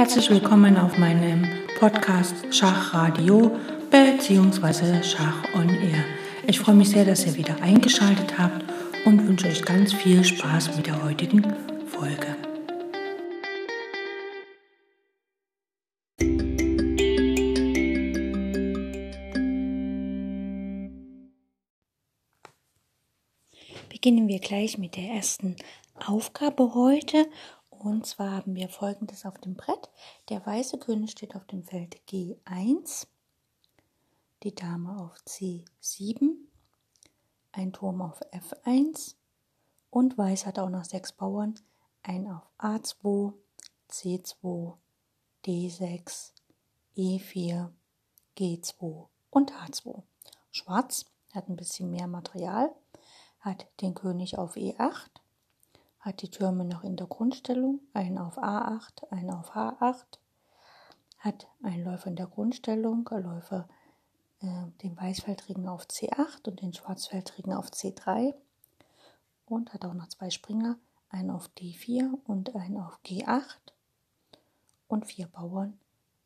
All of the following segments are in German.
Herzlich willkommen auf meinem Podcast Schachradio bzw. Schach on Air. Ich freue mich sehr, dass ihr wieder eingeschaltet habt und wünsche euch ganz viel Spaß mit der heutigen Folge. Beginnen wir gleich mit der ersten Aufgabe heute und zwar haben wir folgendes auf dem Brett. Der weiße König steht auf dem Feld G1, die Dame auf C7, ein Turm auf F1 und Weiß hat auch noch sechs Bauern, ein auf A2, C2, D6, E4, G2 und H2. Schwarz hat ein bisschen mehr Material, hat den König auf E8, hat die Türme noch in der Grundstellung, einen auf A8, einen auf H8, hat einen Läufer in der Grundstellung, Läufer äh, den Weißfeldring auf C8 und den Schwarzfeldring auf C3 und hat auch noch zwei Springer, einen auf D4 und einen auf G8 und vier Bauern,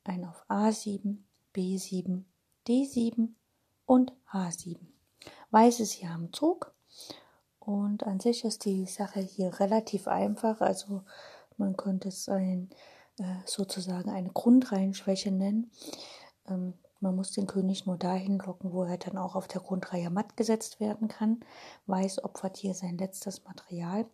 einen auf A7, B7, D7 und H7. Weiß ist hier am Zug und an sich ist die Sache hier relativ einfach. Also man könnte es ein, äh, sozusagen eine Grundreihenschwäche nennen. Ähm, man muss den König nur dahin locken, wo er dann auch auf der Grundreihe matt gesetzt werden kann. Weiß opfert hier sein letztes Material.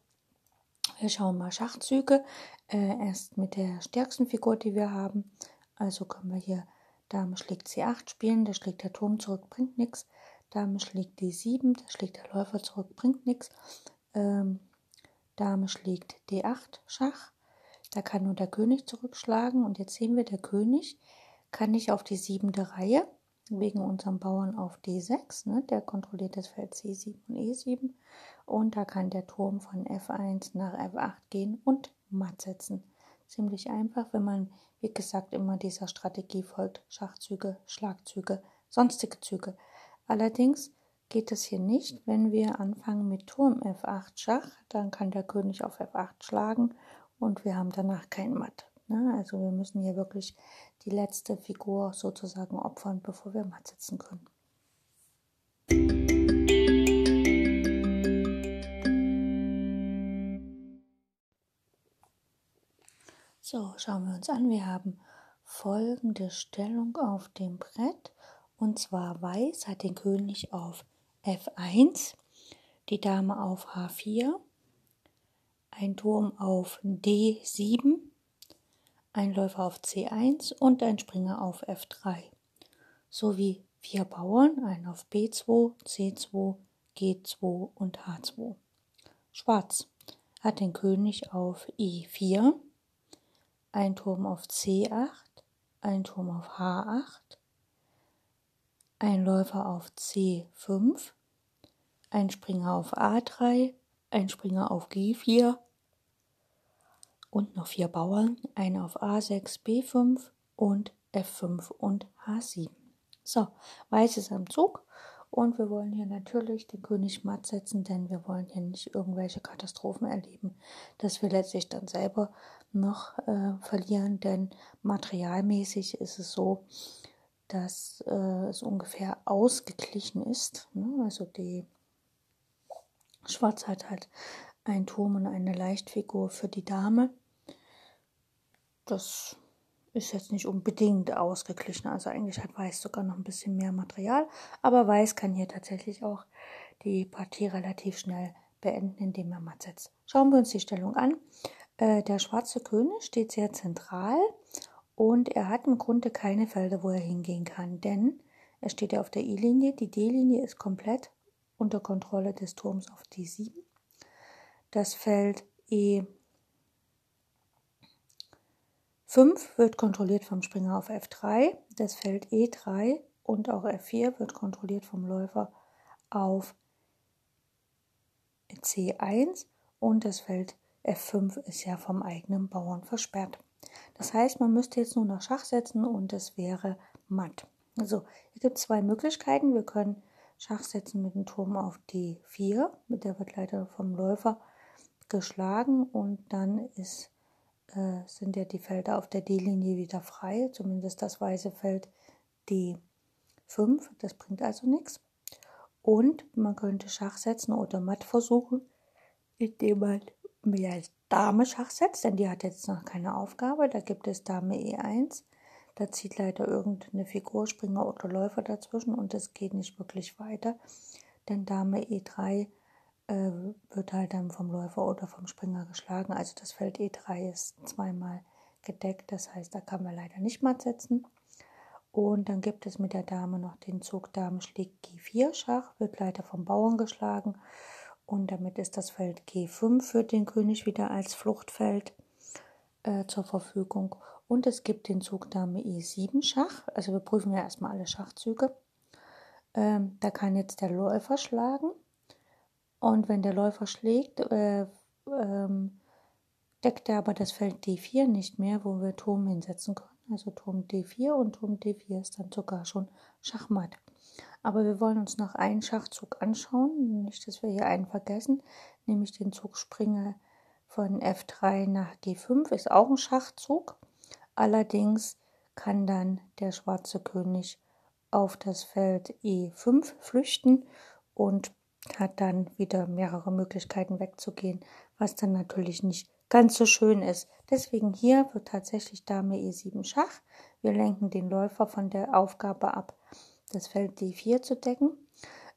Wir schauen mal Schachzüge. Äh, erst mit der stärksten Figur, die wir haben. Also können wir hier Dame schlägt C8 spielen. Da schlägt der Turm zurück, bringt nichts. Dame schlägt D7, da schlägt der Läufer zurück, bringt nichts. Ähm, Dame schlägt D8 Schach, da kann nur der König zurückschlagen. Und jetzt sehen wir, der König kann nicht auf die siebente Reihe, wegen unserem Bauern auf D6, ne, der kontrolliert das Feld C7 und E7. Und da kann der Turm von F1 nach F8 gehen und matt setzen. Ziemlich einfach, wenn man, wie gesagt, immer dieser Strategie folgt. Schachzüge, Schlagzüge, sonstige Züge. Allerdings geht es hier nicht, wenn wir anfangen mit Turm F8 Schach, dann kann der König auf F8 schlagen und wir haben danach kein Matt. Ne? Also wir müssen hier wirklich die letzte Figur sozusagen opfern, bevor wir Matt setzen können. So, schauen wir uns an. Wir haben folgende Stellung auf dem Brett. Und zwar Weiß hat den König auf F1, die Dame auf H4, ein Turm auf D7, ein Läufer auf C1 und ein Springer auf F3, sowie vier Bauern, ein auf B2, C2, G2 und H2. Schwarz hat den König auf E4, ein Turm auf C8, ein Turm auf H8, ein Läufer auf C5, ein Springer auf A3, ein Springer auf G4 und noch vier Bauern, einer auf A6, B5 und F5 und H7. So, Weiß ist am Zug. Und wir wollen hier natürlich den König matt setzen, denn wir wollen hier nicht irgendwelche Katastrophen erleben, dass wir letztlich dann selber noch äh, verlieren, denn materialmäßig ist es so, dass äh, es ungefähr ausgeglichen ist. Ne? Also die Schwarz hat halt ein Turm und eine Leichtfigur für die Dame. Das ist jetzt nicht unbedingt ausgeglichen. Also eigentlich hat Weiß sogar noch ein bisschen mehr Material. Aber Weiß kann hier tatsächlich auch die Partie relativ schnell beenden, indem er matt setzt. Schauen wir uns die Stellung an. Äh, der schwarze König steht sehr zentral und er hat im Grunde keine Felder, wo er hingehen kann, denn er steht ja auf der I-Linie. Die D-Linie ist komplett unter Kontrolle des Turms auf D7. Das Feld E5 wird kontrolliert vom Springer auf F3. Das Feld E3 und auch F4 wird kontrolliert vom Läufer auf C1 und das Feld F5 ist ja vom eigenen Bauern versperrt. Das heißt, man müsste jetzt nur noch Schach setzen und es wäre matt. Also, es gibt zwei Möglichkeiten. Wir können Schach setzen mit dem Turm auf D4. Mit der wird leider vom Läufer geschlagen und dann ist äh, sind ja die Felder auf der D-Linie wieder frei, zumindest das weiße Feld D5, das bringt also nichts. Und man könnte Schach setzen oder Matt versuchen, indem man als Dame Schach setzt, denn die hat jetzt noch keine Aufgabe. Da gibt es Dame E1. Da zieht leider irgendeine Figur, Springer oder Läufer dazwischen und es geht nicht wirklich weiter. Denn Dame E3 äh, wird halt dann vom Läufer oder vom Springer geschlagen. Also das Feld E3 ist zweimal gedeckt, das heißt, da kann man leider nicht mal setzen. Und dann gibt es mit der Dame noch den Zug Dame schlägt G4 Schach, wird leider vom Bauern geschlagen. Und damit ist das Feld G5 für den König wieder als Fluchtfeld äh, zur Verfügung. Und es gibt den Zug Dame E7 Schach. Also wir prüfen ja erstmal alle Schachzüge. Ähm, da kann jetzt der Läufer schlagen. Und wenn der Läufer schlägt, äh, ähm, deckt er aber das Feld D4 nicht mehr, wo wir Turm hinsetzen können. Also Turm D4 und Turm D4 ist dann sogar schon Schachmatt. Aber wir wollen uns noch einen Schachzug anschauen, nicht, dass wir hier einen vergessen, nämlich den Zug Springe von F3 nach G5 ist auch ein Schachzug. Allerdings kann dann der schwarze König auf das Feld E5 flüchten und hat dann wieder mehrere Möglichkeiten wegzugehen, was dann natürlich nicht ganz so schön ist. Deswegen hier wird tatsächlich Dame E7 Schach. Wir lenken den Läufer von der Aufgabe ab, das Feld D4 zu decken.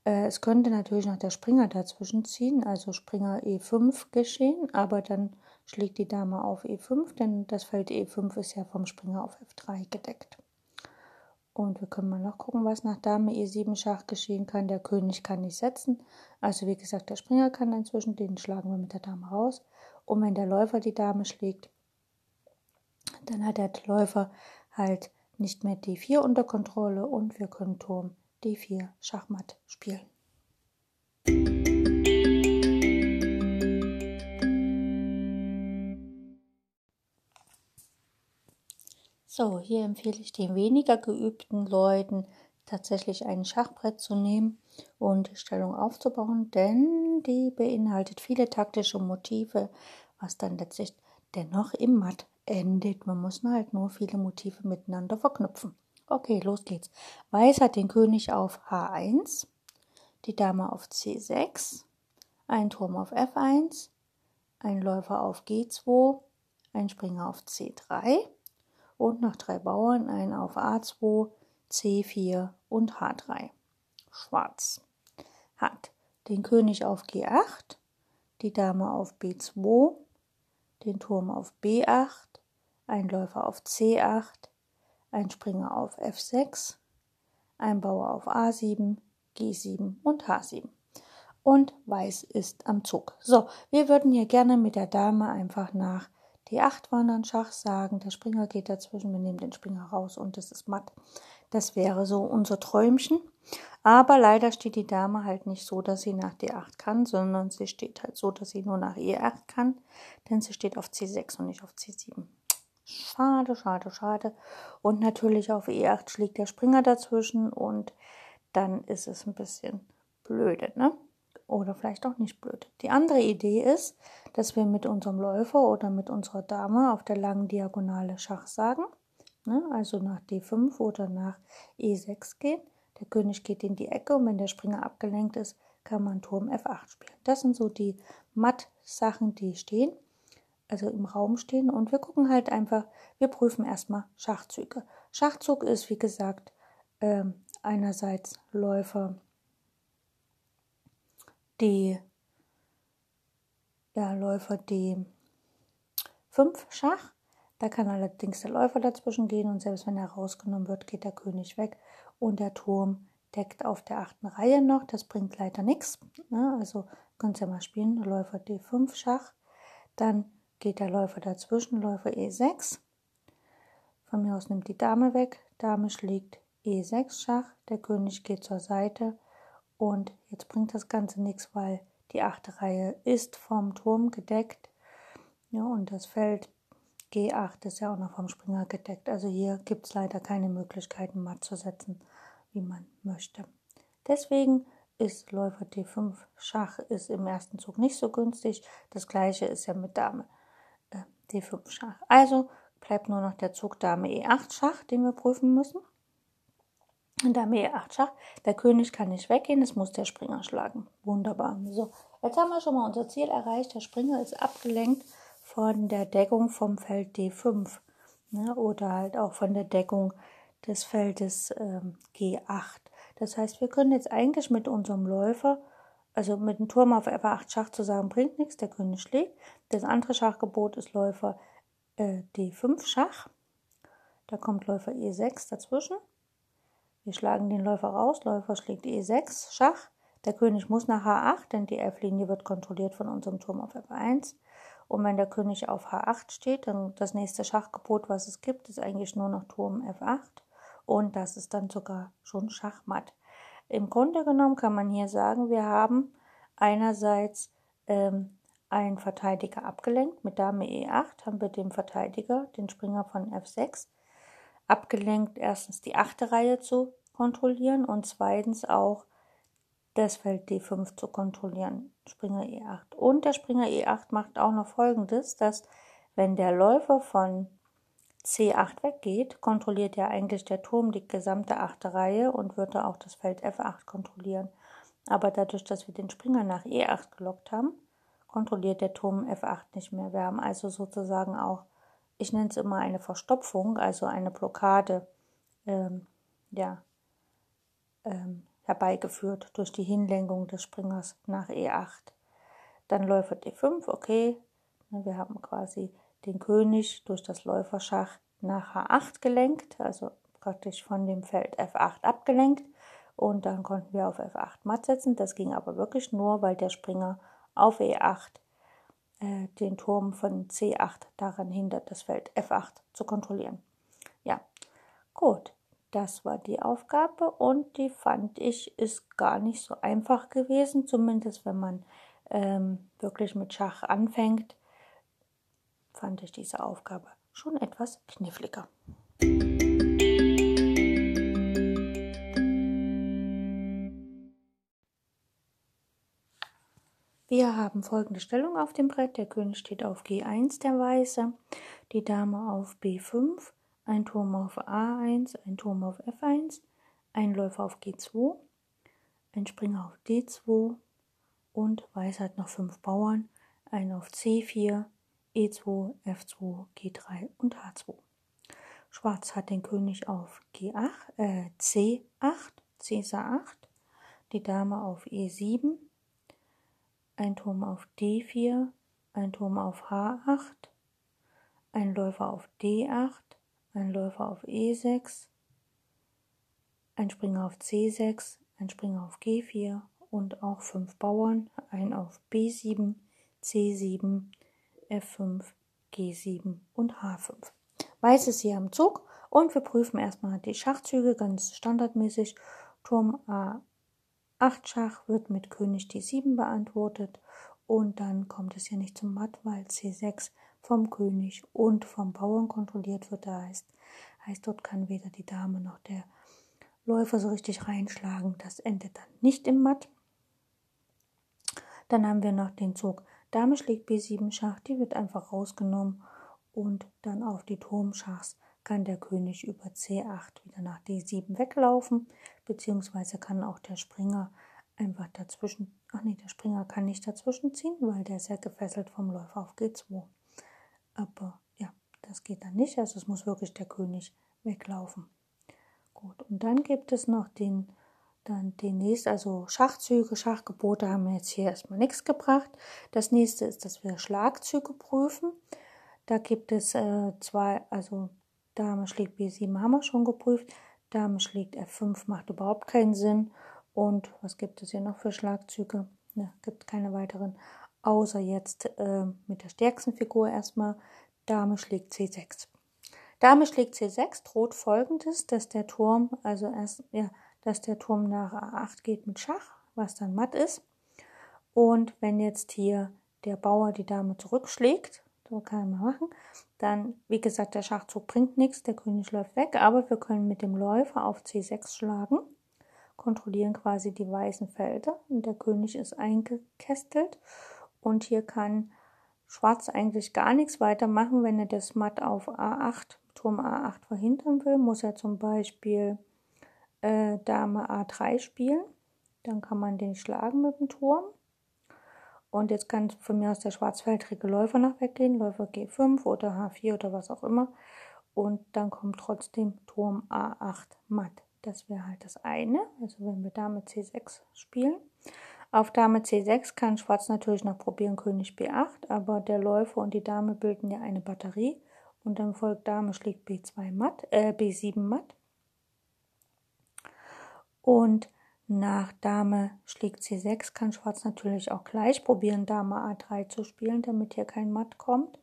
Äh, es könnte natürlich noch der Springer dazwischen ziehen, also Springer E5 geschehen, aber dann schlägt die Dame auf E5, denn das Feld E5 ist ja vom Springer auf F3 gedeckt. Und wir können mal noch gucken, was nach Dame E7 Schach geschehen kann. Der König kann nicht setzen. Also wie gesagt, der Springer kann inzwischen, den schlagen wir mit der Dame raus. Und wenn der Läufer die Dame schlägt, dann hat der Läufer halt nicht mehr D4 unter Kontrolle und wir können Turm D4 Schachmatt spielen. So, hier empfehle ich den weniger geübten Leuten tatsächlich ein Schachbrett zu nehmen und Stellung aufzubauen, denn die beinhaltet viele taktische Motive, was dann letztlich dennoch im Matt endet. Man muss halt nur viele Motive miteinander verknüpfen. Okay, los geht's. Weiß hat den König auf H1, die Dame auf C6, ein Turm auf F1, ein Läufer auf G2, ein Springer auf C3 und noch drei Bauern, ein auf A2, C4 und H3. Schwarz hat den König auf G8, die Dame auf B2, den Turm auf B8, ein Läufer auf C8, ein Springer auf F6, ein Bauer auf A7, G7 und H7. Und Weiß ist am Zug. So, wir würden hier gerne mit der Dame einfach nach D8 wandern, Schach sagen. Der Springer geht dazwischen, wir nehmen den Springer raus und es ist matt. Das wäre so unser Träumchen. Aber leider steht die Dame halt nicht so, dass sie nach D8 kann, sondern sie steht halt so, dass sie nur nach E8 kann, denn sie steht auf C6 und nicht auf C7. Schade, schade, schade. Und natürlich auf E8 schlägt der Springer dazwischen und dann ist es ein bisschen blöde, ne? Oder vielleicht auch nicht blöd. Die andere Idee ist, dass wir mit unserem Läufer oder mit unserer Dame auf der langen Diagonale Schach sagen ne? also nach D5 oder nach E6 gehen. Der König geht in die Ecke und wenn der Springer abgelenkt ist, kann man Turm F8 spielen. Das sind so die Matt-Sachen, die stehen, also im Raum stehen. Und wir gucken halt einfach, wir prüfen erstmal Schachzüge. Schachzug ist, wie gesagt, äh, einerseits Läufer, die ja, Läufer D5 Schach da kann allerdings der Läufer dazwischen gehen und selbst wenn er rausgenommen wird, geht der König weg und der Turm deckt auf der achten Reihe noch. Das bringt leider nichts. Ne? Also könnt ihr mal spielen. Läufer D5 Schach. Dann geht der Läufer dazwischen, Läufer E6. Von mir aus nimmt die Dame weg. Dame schlägt E6 Schach. Der König geht zur Seite. Und jetzt bringt das Ganze nichts, weil die achte Reihe ist vom Turm gedeckt. Ja, und das Feld G8 ist ja auch noch vom Springer gedeckt. Also hier gibt es leider keine Möglichkeiten, matt zu setzen, wie man möchte. Deswegen ist Läufer D5 Schach ist im ersten Zug nicht so günstig. Das gleiche ist ja mit Dame D5 Schach. Also bleibt nur noch der Zug Dame E8 Schach, den wir prüfen müssen. Dame E8 Schach. Der König kann nicht weggehen, es muss der Springer schlagen. Wunderbar. So, jetzt haben wir schon mal unser Ziel erreicht. Der Springer ist abgelenkt von der Deckung vom Feld D5 ne, oder halt auch von der Deckung des Feldes ähm, G8. Das heißt, wir können jetzt eigentlich mit unserem Läufer, also mit dem Turm auf F8 Schach zu sagen, bringt nichts, der König schlägt. Das andere Schachgebot ist Läufer äh, D5 Schach. Da kommt Läufer E6 dazwischen. Wir schlagen den Läufer raus, Läufer schlägt E6 Schach. Der König muss nach H8, denn die F-Linie wird kontrolliert von unserem Turm auf F1. Und wenn der König auf H8 steht, dann das nächste Schachgebot, was es gibt, ist eigentlich nur noch Turm F8 und das ist dann sogar schon Schachmatt. Im Grunde genommen kann man hier sagen, wir haben einerseits ähm, einen Verteidiger abgelenkt. Mit Dame E8 haben wir den Verteidiger, den Springer von F6, abgelenkt, erstens die achte Reihe zu kontrollieren und zweitens auch das Feld D5 zu kontrollieren, Springer E8. Und der Springer E8 macht auch noch folgendes, dass wenn der Läufer von C8 weggeht, kontrolliert ja eigentlich der Turm die gesamte achte Reihe und würde auch das Feld F8 kontrollieren. Aber dadurch, dass wir den Springer nach E8 gelockt haben, kontrolliert der Turm F8 nicht mehr. Wir haben also sozusagen auch, ich nenne es immer eine Verstopfung, also eine Blockade, ähm, ja, ähm, herbeigeführt durch die Hinlenkung des Springers nach E8. Dann Läufer D5, okay, wir haben quasi den König durch das Läuferschach nach H8 gelenkt, also praktisch von dem Feld F8 abgelenkt. Und dann konnten wir auf F8 matt setzen. Das ging aber wirklich nur, weil der Springer auf E8 äh, den Turm von C8 daran hindert, das Feld F8 zu kontrollieren. Ja, gut. Das war die Aufgabe und die fand ich ist gar nicht so einfach gewesen, zumindest wenn man ähm, wirklich mit Schach anfängt fand ich diese Aufgabe schon etwas kniffliger. Wir haben folgende Stellung auf dem Brett. Der König steht auf G1, der Weiße, die Dame auf B5, ein Turm auf A1, ein Turm auf F1, ein Läufer auf G2, ein Springer auf D2 und Weiß hat noch fünf Bauern, ein auf C4, E2, F2, G3 und H2. Schwarz hat den König auf G8, äh, C8, Cäsar 8, die Dame auf E7, ein Turm auf D4, ein Turm auf H8, ein Läufer auf D8, ein Läufer auf E6, ein Springer auf C6, ein Springer auf G4 und auch fünf Bauern, ein auf B7, C7, F5, G7 und H5. Weiß ist hier am Zug und wir prüfen erstmal die Schachzüge ganz standardmäßig. Turm A8 Schach wird mit König D7 beantwortet und dann kommt es hier nicht zum Matt, weil C6 vom König und vom Bauern kontrolliert wird. Da heißt, heißt, dort kann weder die Dame noch der Läufer so richtig reinschlagen. Das endet dann nicht im Matt. Dann haben wir noch den Zug Dame schlägt B7 Schach, die wird einfach rausgenommen und dann auf die Turmschachs kann der König über C8 wieder nach D7 weglaufen, beziehungsweise kann auch der Springer einfach dazwischen, ach nee, der Springer kann nicht dazwischen ziehen, weil der ist ja gefesselt vom Läufer auf G2. Aber ja, das geht dann nicht, also es muss wirklich der König weglaufen. Gut, und dann gibt es noch den dann die nächste, also Schachzüge, Schachgebote haben mir jetzt hier erstmal nichts gebracht. Das nächste ist, dass wir Schlagzüge prüfen. Da gibt es äh, zwei, also Dame schlägt B7 haben wir schon geprüft. Dame schlägt F5 macht überhaupt keinen Sinn. Und was gibt es hier noch für Schlagzüge? Ne, gibt keine weiteren. Außer jetzt äh, mit der stärksten Figur erstmal. Dame schlägt C6. Dame schlägt C6 droht folgendes, dass der Turm, also erst, ja, dass der Turm nach A8 geht mit Schach, was dann matt ist. Und wenn jetzt hier der Bauer die Dame zurückschlägt, so kann man machen, dann, wie gesagt, der Schachzug bringt nichts, der König läuft weg, aber wir können mit dem Läufer auf C6 schlagen, kontrollieren quasi die weißen Felder und der König ist eingekästelt und hier kann Schwarz eigentlich gar nichts weiter machen, wenn er das Matt auf A8, Turm A8 verhindern will, muss er zum Beispiel äh, Dame A3 spielen. Dann kann man den schlagen mit dem Turm. Und jetzt kann von mir aus der schwarzfeldrige Läufer noch weggehen, Läufer G5 oder H4 oder was auch immer. Und dann kommt trotzdem Turm A8 matt. Das wäre halt das eine, also wenn wir Dame C6 spielen. Auf Dame C6 kann Schwarz natürlich noch probieren König B8, aber der Läufer und die Dame bilden ja eine Batterie und dann folgt Dame schlägt B2 matt, äh, B7 matt. Und nach Dame schlägt C6 kann Schwarz natürlich auch gleich probieren, Dame A3 zu spielen, damit hier kein Matt kommt.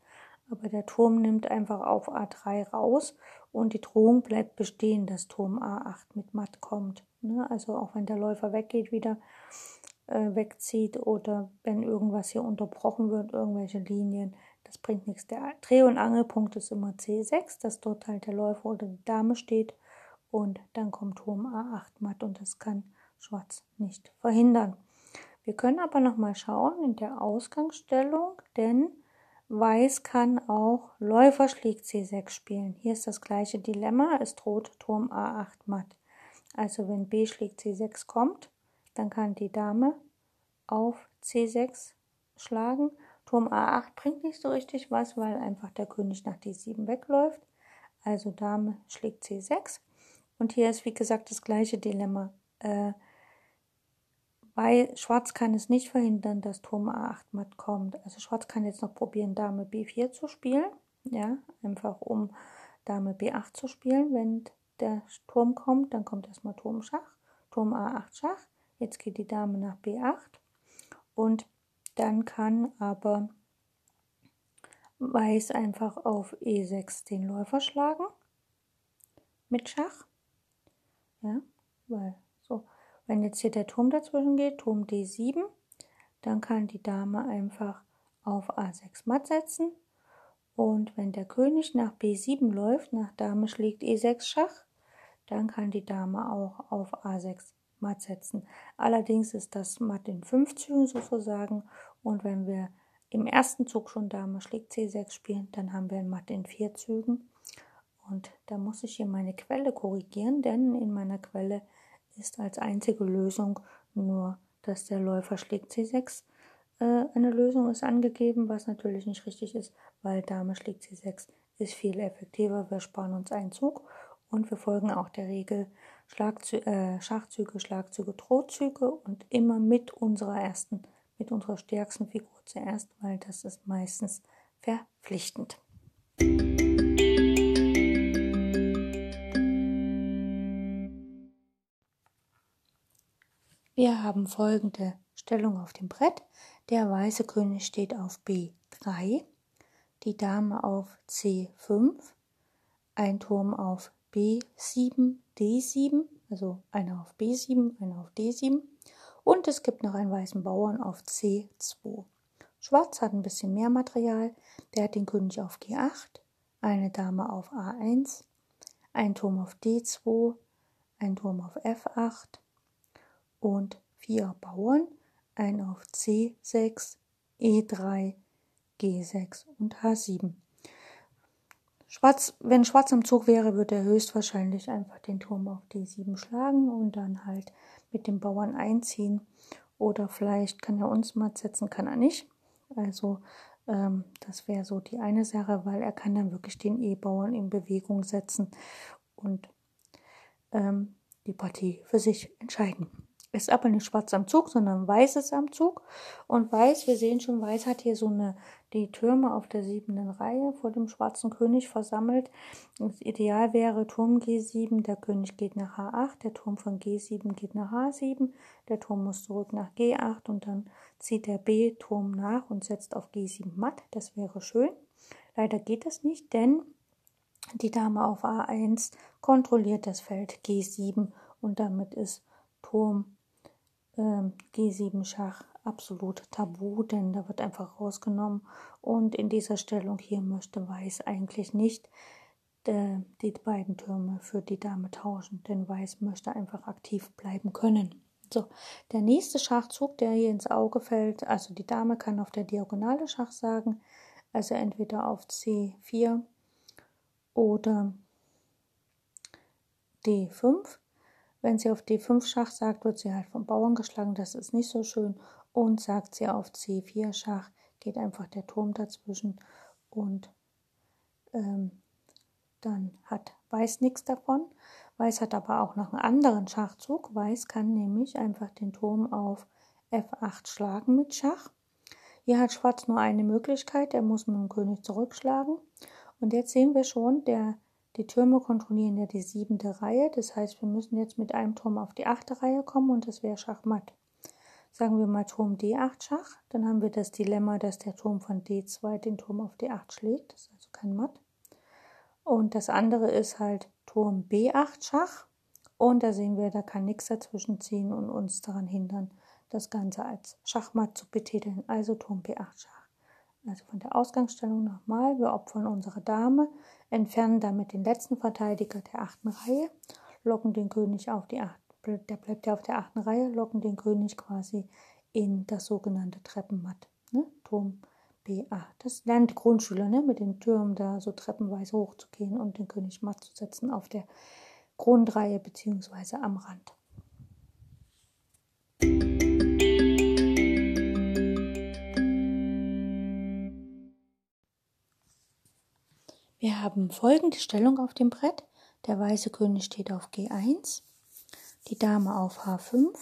Aber der Turm nimmt einfach auf A3 raus und die Drohung bleibt bestehen, dass Turm A8 mit Matt kommt. Ne? Also auch wenn der Läufer weggeht, wieder äh, wegzieht oder wenn irgendwas hier unterbrochen wird, irgendwelche Linien, das bringt nichts. Der Dreh- und Angelpunkt ist immer C6, dass dort halt der Läufer oder die Dame steht und dann kommt Turm A8 matt und das kann Schwarz nicht verhindern. Wir können aber noch mal schauen in der Ausgangsstellung, denn Weiß kann auch Läufer schlägt C6 spielen. Hier ist das gleiche Dilemma, es droht Turm A8 matt. Also wenn B schlägt C6 kommt, dann kann die Dame auf C6 schlagen. Turm A8 bringt nicht so richtig was, weil einfach der König nach D7 wegläuft. Also Dame schlägt C6. Und hier ist wie gesagt das gleiche Dilemma. Äh, weil Schwarz kann es nicht verhindern, dass Turm A8 matt kommt. Also Schwarz kann jetzt noch probieren, Dame B4 zu spielen. Ja, einfach um Dame B8 zu spielen. Wenn der Turm kommt, dann kommt erstmal Turm Schach. Turm A8 Schach. Jetzt geht die Dame nach B8. Und dann kann aber Weiß einfach auf E6 den Läufer schlagen. Mit Schach. Ja, weil. Wenn jetzt hier der Turm dazwischen geht, Turm D7, dann kann die Dame einfach auf A6 matt setzen. Und wenn der König nach B7 läuft, nach Dame schlägt E6 Schach, dann kann die Dame auch auf A6 matt setzen. Allerdings ist das matt in fünf Zügen sozusagen. Und wenn wir im ersten Zug schon Dame schlägt C6 spielen, dann haben wir ein matt in vier Zügen. Und da muss ich hier meine Quelle korrigieren, denn in meiner Quelle ist als einzige Lösung nur, dass der Läufer schlägt C6 äh, eine Lösung ist angegeben, was natürlich nicht richtig ist, weil Dame schlägt C6 ist viel effektiver. Wir sparen uns einen Zug und wir folgen auch der Regel Schlagzü äh, Schachzüge, Schlagzüge, Drohzüge und immer mit unserer ersten, mit unserer stärksten Figur zuerst, weil das ist meistens verpflichtend. Wir haben folgende Stellung auf dem Brett. Der weiße König steht auf B3, die Dame auf C5, ein Turm auf B7, D7, also einer auf B7, einer auf D7 und es gibt noch einen weißen Bauern auf C2. Schwarz hat ein bisschen mehr Material, der hat den König auf G8, eine Dame auf A1, ein Turm auf D2, ein Turm auf F8, und vier Bauern, ein auf C6, E3, G6 und H7. Schwarz, wenn Schwarz am Zug wäre, würde er höchstwahrscheinlich einfach den Turm auf D7 schlagen und dann halt mit dem Bauern einziehen. Oder vielleicht kann er uns matt setzen, kann er nicht. Also ähm, das wäre so die eine Sache, weil er kann dann wirklich den E-Bauern in Bewegung setzen und ähm, die Partie für sich entscheiden. Ist aber nicht schwarz am Zug, sondern weiß ist am Zug. Und weiß, wir sehen schon, weiß hat hier so eine, die Türme auf der siebenden Reihe vor dem schwarzen König versammelt. Das Ideal wäre Turm G7, der König geht nach H8, der Turm von G7 geht nach H7, der Turm muss zurück nach G8 und dann zieht der B-Turm nach und setzt auf G7 matt. Das wäre schön. Leider geht das nicht, denn die Dame auf A1 kontrolliert das Feld G7 und damit ist Turm G7 Schach absolut tabu, denn da wird einfach rausgenommen. Und in dieser Stellung hier möchte Weiß eigentlich nicht äh, die beiden Türme für die Dame tauschen, denn Weiß möchte einfach aktiv bleiben können. So, der nächste Schachzug, der hier ins Auge fällt, also die Dame kann auf der Diagonale Schach sagen, also entweder auf C4 oder D5. Wenn sie auf D5 Schach sagt, wird sie halt vom Bauern geschlagen, das ist nicht so schön. Und sagt sie auf C4 Schach, geht einfach der Turm dazwischen und ähm, dann hat Weiß nichts davon. Weiß hat aber auch noch einen anderen Schachzug. Weiß kann nämlich einfach den Turm auf F8 schlagen mit Schach. Hier hat Schwarz nur eine Möglichkeit, er muss mit dem König zurückschlagen. Und jetzt sehen wir schon, der, die Türme kontrollieren ja die siebente Reihe. Das heißt, wir müssen jetzt mit einem Turm auf die achte Reihe kommen und das wäre Schachmatt. Sagen wir mal Turm D8 Schach, dann haben wir das Dilemma, dass der Turm von D2 den Turm auf D8 schlägt. Das ist also kein Matt. Und das andere ist halt Turm B8 Schach. Und da sehen wir, da kann nichts dazwischen ziehen und uns daran hindern, das Ganze als Schachmatt zu betiteln. Also Turm B8 Schach. Also von der Ausgangsstellung nochmal, wir opfern unsere Dame, entfernen damit den letzten Verteidiger der achten Reihe, locken den König auf die acht, der bleibt ja auf der achten Reihe, locken den König quasi in das sogenannte Treppenmatt. Ne? Turm BA. Das lernen die Grundschüler, ne? mit den Türmen da so treppenweise hochzugehen und den König matt zu setzen auf der Grundreihe bzw. am Rand. Wir haben folgende Stellung auf dem Brett. Der weiße König steht auf G1, die Dame auf H5,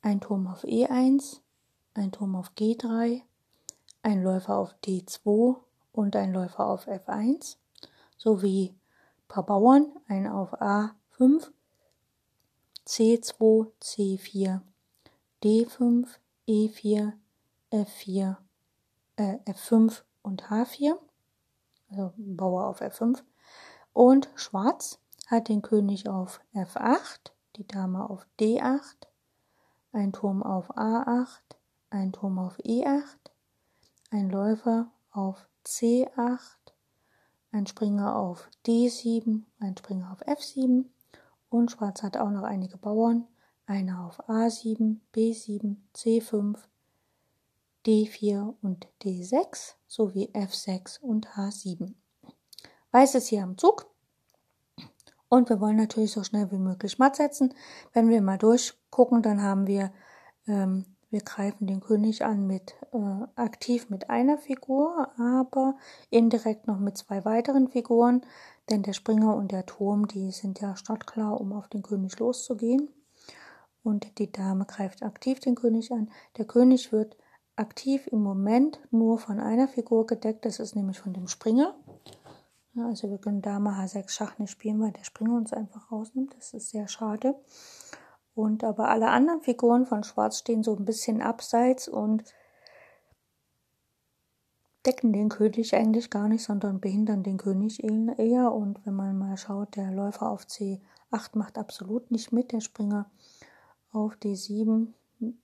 ein Turm auf E1, ein Turm auf G3, ein Läufer auf D2 und ein Läufer auf F1 sowie paar Bauern, ein auf A5, C2, C4, D5, E4, F4, äh, F5 und H4, also Bauer auf F5. Und Schwarz hat den König auf F8, die Dame auf D8, ein Turm auf A8, ein Turm auf E8, ein Läufer auf C8, ein Springer auf D7, ein Springer auf F7 und Schwarz hat auch noch einige Bauern, einer auf A7, B7, C5, D4 und D6 sowie F6 und H7. Weiß ist hier am Zug und wir wollen natürlich so schnell wie möglich matt setzen. Wenn wir mal durchgucken, dann haben wir ähm, wir greifen den König an mit äh, aktiv mit einer Figur, aber indirekt noch mit zwei weiteren Figuren, denn der Springer und der Turm, die sind ja startklar, um auf den König loszugehen. Und die Dame greift aktiv den König an. Der König wird aktiv im Moment nur von einer Figur gedeckt, das ist nämlich von dem Springer. Ja, also wir können Dame H6 Schach nicht spielen, weil der Springer uns einfach rausnimmt. Das ist sehr schade. Und aber alle anderen Figuren von Schwarz stehen so ein bisschen abseits und decken den König eigentlich gar nicht, sondern behindern den König eher. Und wenn man mal schaut, der Läufer auf C8 macht absolut nicht mit, der Springer auf D7.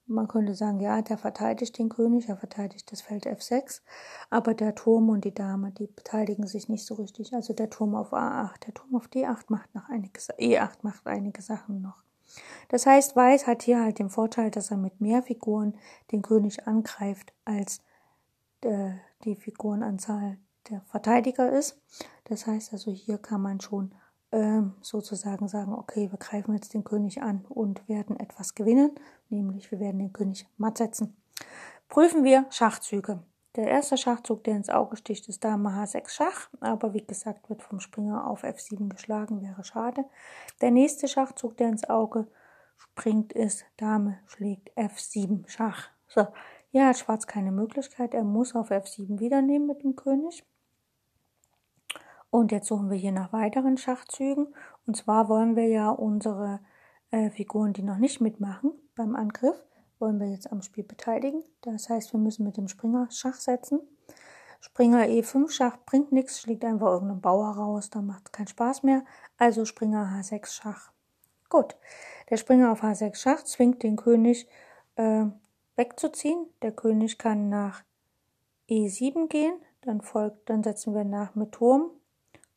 Man könnte sagen, ja, der verteidigt den König, er verteidigt das Feld F6, aber der Turm und die Dame, die beteiligen sich nicht so richtig. Also der Turm auf A8, der Turm auf D8 macht noch einige, E8 macht einige Sachen noch. Das heißt, Weiß hat hier halt den Vorteil, dass er mit mehr Figuren den König angreift, als äh, die Figurenanzahl der Verteidiger ist. Das heißt also, hier kann man schon sozusagen sagen, okay, wir greifen jetzt den König an und werden etwas gewinnen, nämlich wir werden den König matt setzen. Prüfen wir Schachzüge. Der erste Schachzug, der ins Auge sticht, ist Dame H6 Schach, aber wie gesagt, wird vom Springer auf F7 geschlagen, wäre schade. Der nächste Schachzug, der ins Auge springt, ist Dame schlägt F7 Schach. So, hier hat Schwarz keine Möglichkeit, er muss auf F7 wieder nehmen mit dem König. Und jetzt suchen wir hier nach weiteren Schachzügen. Und zwar wollen wir ja unsere äh, Figuren, die noch nicht mitmachen beim Angriff, wollen wir jetzt am Spiel beteiligen. Das heißt, wir müssen mit dem Springer Schach setzen. Springer E5 Schach bringt nichts, schlägt einfach irgendeinen Bauer raus, dann macht es keinen Spaß mehr. Also Springer H6 Schach. Gut, der Springer auf H6 Schach zwingt den König äh, wegzuziehen. Der König kann nach E7 gehen, dann folgt, dann setzen wir nach mit Turm,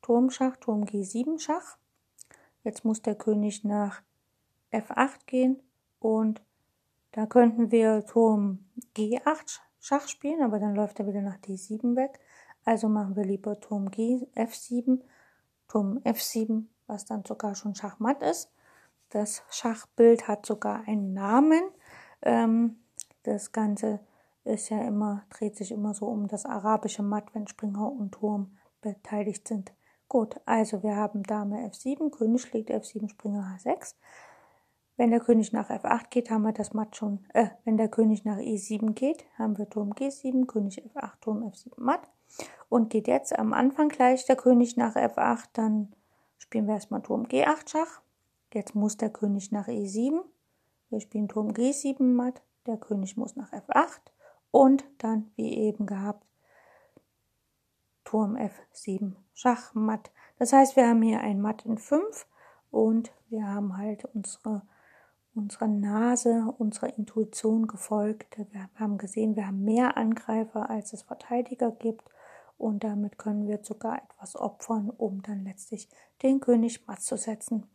Turmschach, Turm G7 Schach. Jetzt muss der König nach F8 gehen und da könnten wir Turm G8 Schach spielen, aber dann läuft er wieder nach D7 weg. Also machen wir lieber Turm G, F7, Turm F7, was dann sogar schon Schachmatt ist. Das Schachbild hat sogar einen Namen. Ähm, das Ganze ist ja immer, dreht sich immer so um das arabische Matt, wenn Springer und Turm beteiligt sind. Gut, also wir haben Dame F7, König schlägt F7, Springer H6. Wenn der König nach F8 geht, haben wir das Matt schon, äh, wenn der König nach E7 geht, haben wir Turm G7, König F8, Turm F7 Matt. Und geht jetzt am Anfang gleich der König nach F8, dann spielen wir erstmal Turm G8 Schach. Jetzt muss der König nach E7. Wir spielen Turm G7 Matt. Der König muss nach F8. Und dann, wie eben gehabt, Turm F7 Schach Matt. Das heißt, wir haben hier ein Matt in 5 und wir haben halt unsere unserer Nase, unserer Intuition gefolgt. Wir haben gesehen, wir haben mehr Angreifer, als es Verteidiger gibt. Und damit können wir sogar etwas opfern, um dann letztlich den König matt zu setzen.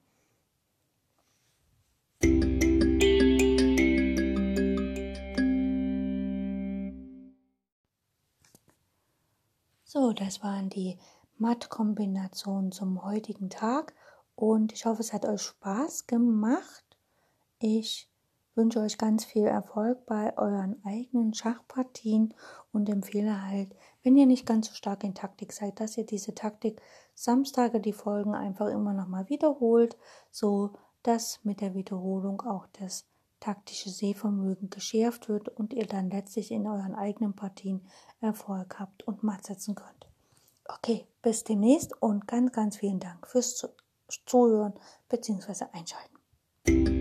Das waren die Matt-Kombinationen zum heutigen Tag und ich hoffe, es hat euch Spaß gemacht. Ich wünsche euch ganz viel Erfolg bei euren eigenen Schachpartien und empfehle halt, wenn ihr nicht ganz so stark in Taktik seid, dass ihr diese Taktik Samstage die Folgen einfach immer nochmal wiederholt, so dass mit der Wiederholung auch das taktische Sehvermögen geschärft wird und ihr dann letztlich in euren eigenen Partien Erfolg habt und matt setzen könnt. Okay, bis demnächst und ganz, ganz vielen Dank fürs Zuhören bzw. Einschalten.